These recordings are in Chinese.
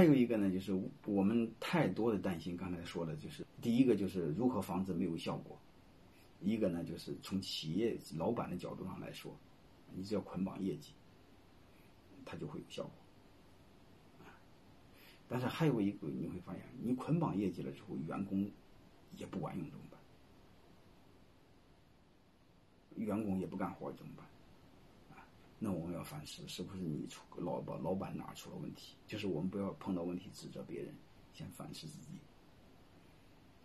还有一个呢，就是我们太多的担心，刚才说的就是第一个就是如何防止没有效果，一个呢就是从企业老板的角度上来说，你只要捆绑业绩，它就会有效果。但是还有一个你会发现，你捆绑业绩了之后，员工也不管用怎么办？员工也不干活怎么办？那我们要反思，是不是你出老板老板哪出了问题？就是我们不要碰到问题指责别人，先反思自己。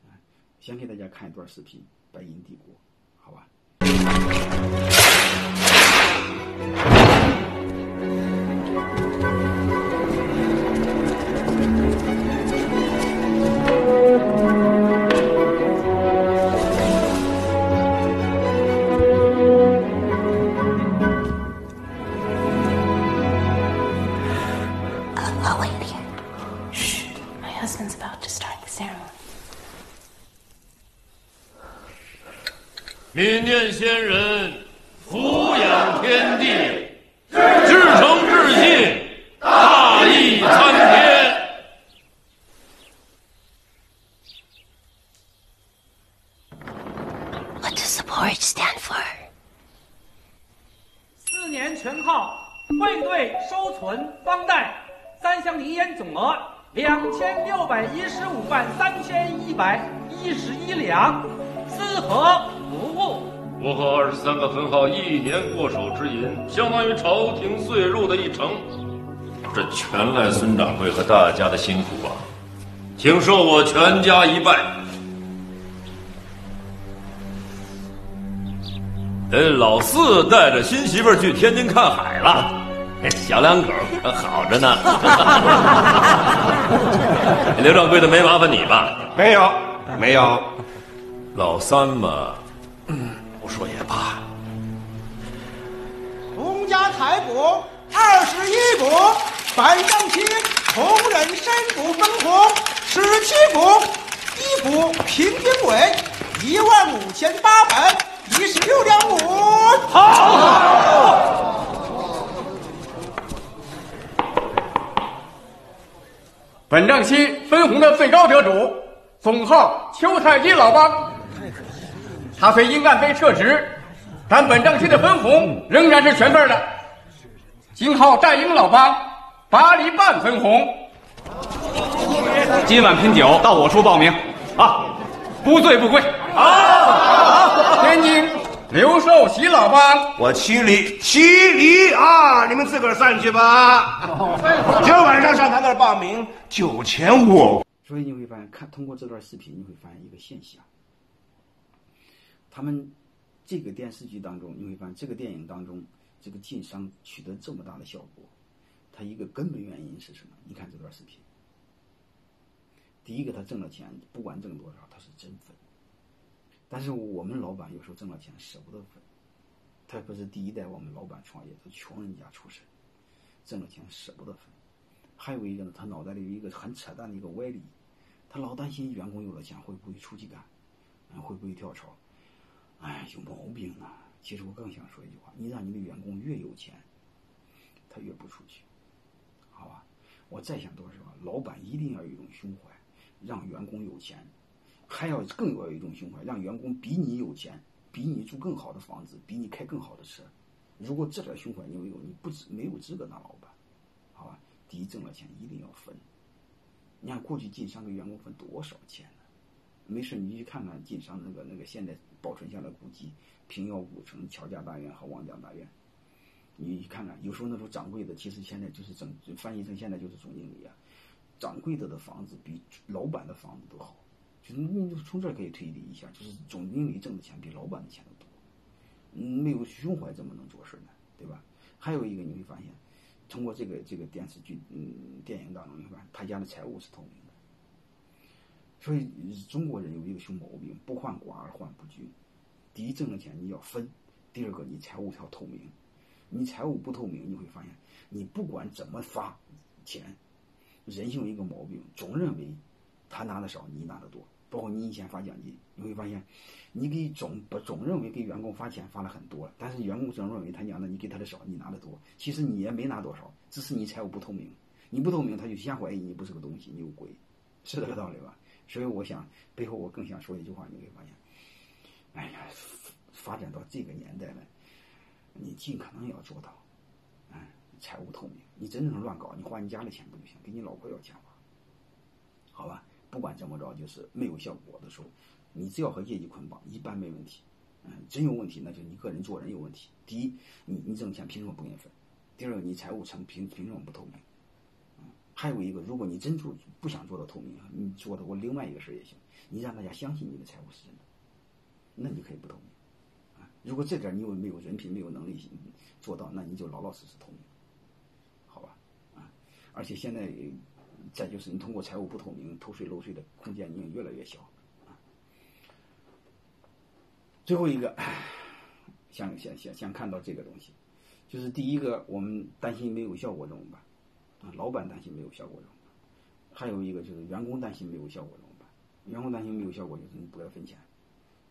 啊，先给大家看一段视频，《白银帝国》，好吧？仙人俯仰天地，至诚至信，大义参天。What does the porridge stand for？四年全靠汇兑收存方贷三乡泥烟总额两千六百一十五万三千一百一十一两，四合。我和二十三个分号一年过手之银，相当于朝廷岁入的一成。这全赖孙掌柜和大家的辛苦啊！请受我全家一拜。哎，老四带着新媳妇去天津看海了，小两口可好着呢。刘掌柜的没麻烦你吧？没有，没有。老三嘛。不说也罢。洪家太保二十一部，班长期同任神部分红十七部，一部平均为一万五千八百一十六两五。好。本账期分红的最高得主，总号邱太基老帮。他虽因案被撤职，但本账期的分红仍然是全份的。金号战鹰老帮八厘半分红。今晚拼酒到我处报名，啊，不醉不归。好，天津刘寿喜老帮，我七厘七厘啊！你们自个儿散去吧。今儿晚上上他那儿报名，酒钱我。所以你会发现，看通过这段视频，你会发现一个现象。他们这个电视剧当中，你会发现这个电影当中，这个晋商取得这么大的效果，他一个根本原因是什么？你看这段视频。第一个，他挣了钱，不管挣多少，他是真分。但是我们老板有时候挣了钱舍不得分，他不是第一代我们老板创业，他穷人家出身，挣了钱舍不得分。还有一个呢，他脑袋里有一个很扯淡的一个歪理，他老担心员工有了钱会不会出去干，会不会跳槽。哎，有毛病啊！其实我更想说一句话：你让你的员工越有钱，他越不出去，好吧？我再想多说，老板一定要有一种胸怀，让员工有钱，还要更要有一种胸怀，让员工比你有钱，比你住更好的房子，比你开更好的车。如果这点胸怀你没有，你不资没有资格当老板，好吧？第一，挣了钱一定要分。你看过去晋商给员工分多少钱呢？没事，你去看看晋商那个那个现在保存下来古迹，平遥古城、乔家大院和王家大院，你看看，有时候那时候掌柜的其实现在就是整翻译成现在就是总经理啊，掌柜的的房子比老板的房子都好，就是你从这可以推理一下，就是总经理挣的钱比老板的钱都多，嗯，没有胸怀怎么能做事呢？对吧？还有一个你会发现，通过这个这个电视剧嗯电影当中，你看他家的财务是透明。所以中国人有一个熊毛病，不患寡而患不均。第一，挣了钱你要分；第二个，你财务要透明。你财务不透明，你会发现，你不管怎么发钱，人性一个毛病，总认为他拿的少，你拿的多。包括你以前发奖金，你会发现，你给总总认为给员工发钱发了很多，但是员工总认为他娘的你给他的少，你拿的多。其实你也没拿多少，只是你财务不透明。你不透明，他就先怀疑你不是个东西，你有鬼，是这个道理吧？所以我想背后我更想说一句话，你会发现，哎呀，发展到这个年代了，你尽可能要做到，嗯，财务透明。你真正乱搞，你花你家的钱不就行？给你老婆要钱花，好吧？不管怎么着，就是没有效果的时候，你只要和业绩捆绑，一般没问题。嗯，真有问题，那就你个人做人有问题。第一，你你挣钱凭什么不给你分？第二个，你财务成凭凭什么不透明？还有一个，如果你真做不想做到透明，你做的我另外一个事儿也行，你让大家相信你的财务是真的，那你可以不透明。啊，如果这点你又没有人品、没有能力做到，那你就老老实实透明，好吧？啊，而且现在再就是你通过财务不透明偷税漏税的空间已经越来越小。最后一个，想想想想看到这个东西，就是第一个，我们担心没有效果怎么办？老板担心没有效果怎么办？还有一个就是员工担心没有效果怎么办？员工担心没有效果就是你不给他分钱，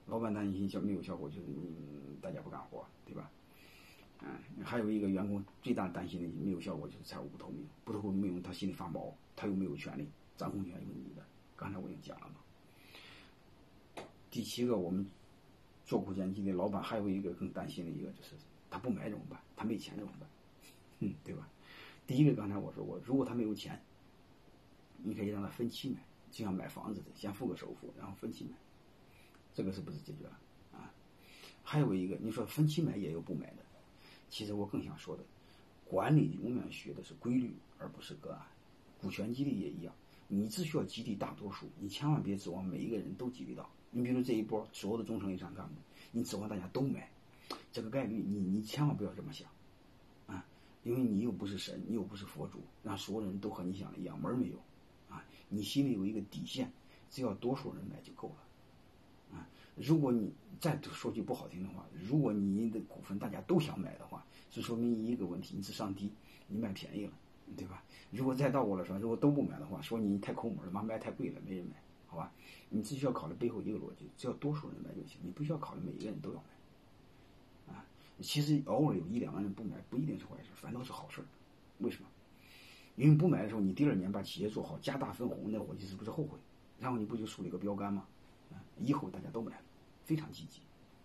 老板担心效没有效果就是你大家不干活，对吧？嗯，还有一个员工最大担心的没有效果就是财务不透明，不透明他心里发毛，他又没有权利，掌控权有你的。刚才我已经讲了嘛。第七个我们。做股权激励，老板还有一个更担心的一个就是，他不买怎么办？他没钱怎么办？嗯，对吧？第一个，刚才我说过，如果他没有钱，你可以让他分期买，就像买房子的，先付个首付，然后分期买，这个是不是解决了？啊？还有一个，你说分期买也有不买的，其实我更想说的，管理永远学的是规律，而不是个案。股权激励也一样，你只需要激励大多数，你千万别指望每一个人都激励到。你比如这一波所有的中层以上干部，你指望大家都买，这个概率你你千万不要这么想，因为你又不是神，你又不是佛祖，让所有人都和你想的一样，门儿没有，啊，你心里有一个底线，只要多数人买就够了，啊，如果你再说句不好听的话，如果你的股份大家都想买的话，是说明一个问题，你智商低，你卖便宜了，对吧？如果再倒过来说，如果都不买的话，说你太抠门了，妈卖太贵了，没人买。好吧，你只需要考虑背后一个逻辑，只要多数人买就行，你不需要考虑每一个人都要买。其实偶尔有一两个人不买，不一定是坏事，反倒是好事。为什么？因为不买的时候，你第二年把企业做好，加大分红，那伙计是不是后悔？然后你不就树立一个标杆吗？啊，以后大家都买，非常积极，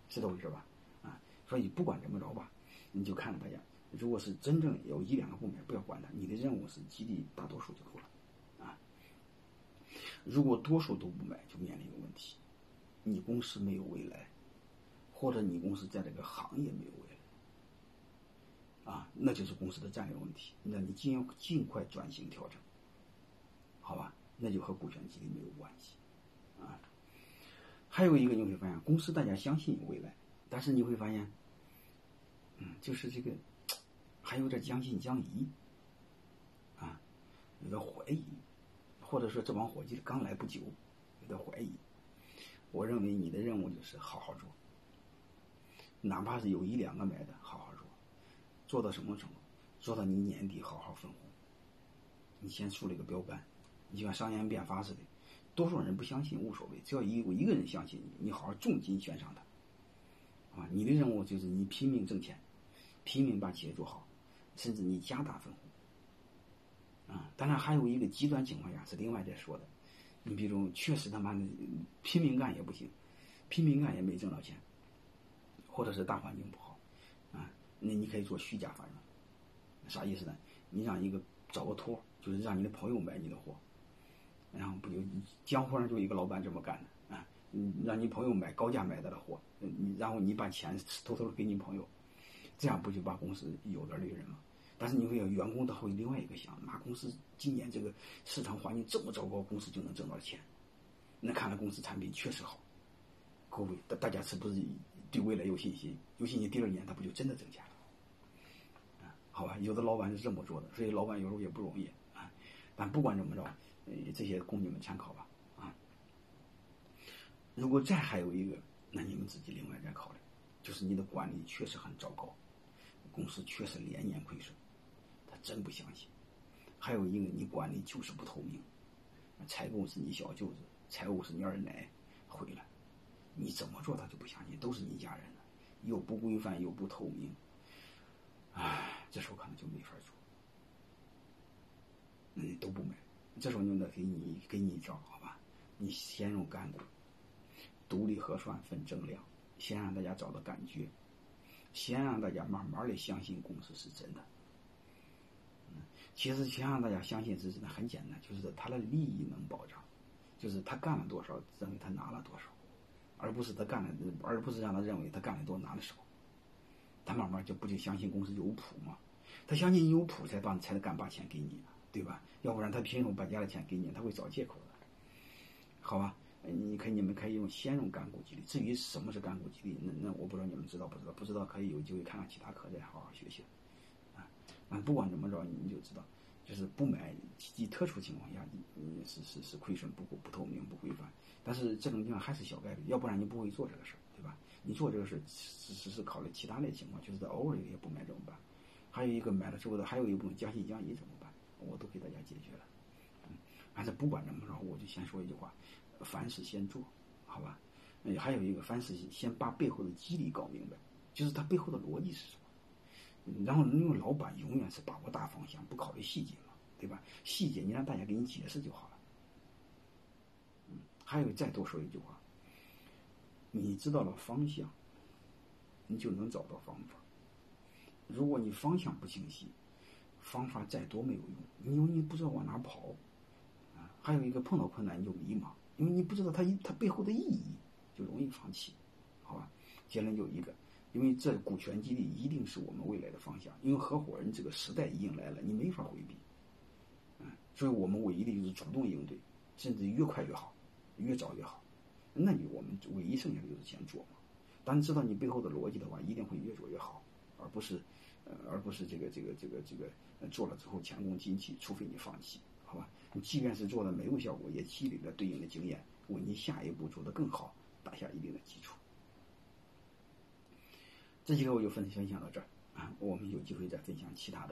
是这回事吧？啊，所以不管怎么着吧，你就看着大家，如果是真正有一两个不买，不要管他，你的任务是激励大多数就够了。啊如果多数都不买，就面临一个问题：你公司没有未来，或者你公司在这个行业没有未来，啊，那就是公司的战略问题。那你尽要尽快转型调整，好吧？那就和股权激励没有关系，啊。还有一个你会发现，公司大家相信有未来，但是你会发现，嗯，就是这个还有点将信将疑，啊，有点怀疑。或者说这帮伙计刚来不久，有点怀疑。我认为你的任务就是好好做，哪怕是有一两个买的，好好做，做到什么程度？做到你年底好好分红。你先树立一个标杆，你就像商鞅变法似的，多数人不相信无所谓，只要有一个人相信你，你好好重金悬赏他。啊，你的任务就是你拼命挣钱，拼命把企业做好，甚至你加大分红。啊，当然还有一个极端情况下是另外再说的，你比如确实他妈的拼命干也不行，拼命干也没挣到钱，或者是大环境不好，啊，那你可以做虚假繁荣，啥意思呢？你让一个找个托，就是让你的朋友买你的货，然后不就江湖上就一个老板这么干的啊？嗯，让你朋友买高价买到的货，你然后你把钱偷偷的给你朋友，这样不就把公司有点利润吗？但是你会有员工，他会另外一个想，那公司今年这个市场环境这么糟糕，公司就能挣到钱，那看来公司产品确实好，各位大大家是不是对未来有信心？有信心，第二年他不就真的挣钱了？啊，好吧，有的老板是这么做的，所以老板有时候也不容易啊。但不管怎么着，呃，这些供你们参考吧啊。如果再还有一个，那你们自己另外再考虑，就是你的管理确实很糟糕，公司确实连年亏损。他真不相信，还有一个你管理就是不透明，财务是你小舅子，财务是你二奶，毁了，你怎么做他就不相信，都是你家人的，又不规范又不透明，唉，这时候可能就没法做，都不买这时候就得给你给你一招，好吧？你先用干股，独立核算分正量，先让大家找到感觉，先让大家慢慢的相信公司是真的。其实先让大家相信是真的很简单，就是他的利益能保障，就是他干了多少，认为他拿了多少，而不是他干了，而不是让他认为他干的多拿的少。他慢慢就不就相信公司有谱吗？他相信有谱才把才能敢把钱给你，对吧？要不然他凭什么把家的钱给你？他会找借口的，好吧？你可以你们可以用先用干股激励。至于什么是干股激励，那那我不知道你们知道不知道？不知道可以有机会看看其他课再好好学学。啊，啊，不管怎么着，你们就知道，就是不买极特殊情况下，你是是是亏损不不透明不规范，但是这种地方还是小概率，要不然你不会做这个事儿，对吧？你做这个事儿，只是是考虑其他类情况，就是偶尔也不买怎么办？还有一个买了之后的，还有一部分将信将疑怎么办？我都给大家解决了。嗯，反正不管怎么着，我就先说一句话：凡事先做，好吧？嗯，还有一个，凡事先把背后的机理搞明白，就是它背后的逻辑是什么。然后，因为老板永远是把握大方向，不考虑细节嘛，对吧？细节你让大家给你解释就好了。还有再多说一句话。你知道了方向，你就能找到方法。如果你方向不清晰，方法再多没有用，因为你不知道往哪跑。啊，还有一个碰到困难你就迷茫，因为你不知道它它背后的意义，就容易放弃，好吧？结论就一个，因为这股权激励一定是我们未来的方向，因为合伙人这个时代已经来了，你没法回避。嗯，所以我们唯一的就是主动应对，甚至越快越好，越早越好。那你我们唯一剩下的就是先做嘛。当知道你背后的逻辑的话，一定会越做越好，而不是，呃，而不是这个这个这个这个做了之后前功尽弃，除非你放弃，好吧？你即便是做的没有效果，也积累了对应的经验，为你下一步做得更好打下一定的基础。这节课我就分分享到这儿啊，我们有机会再分享其他的。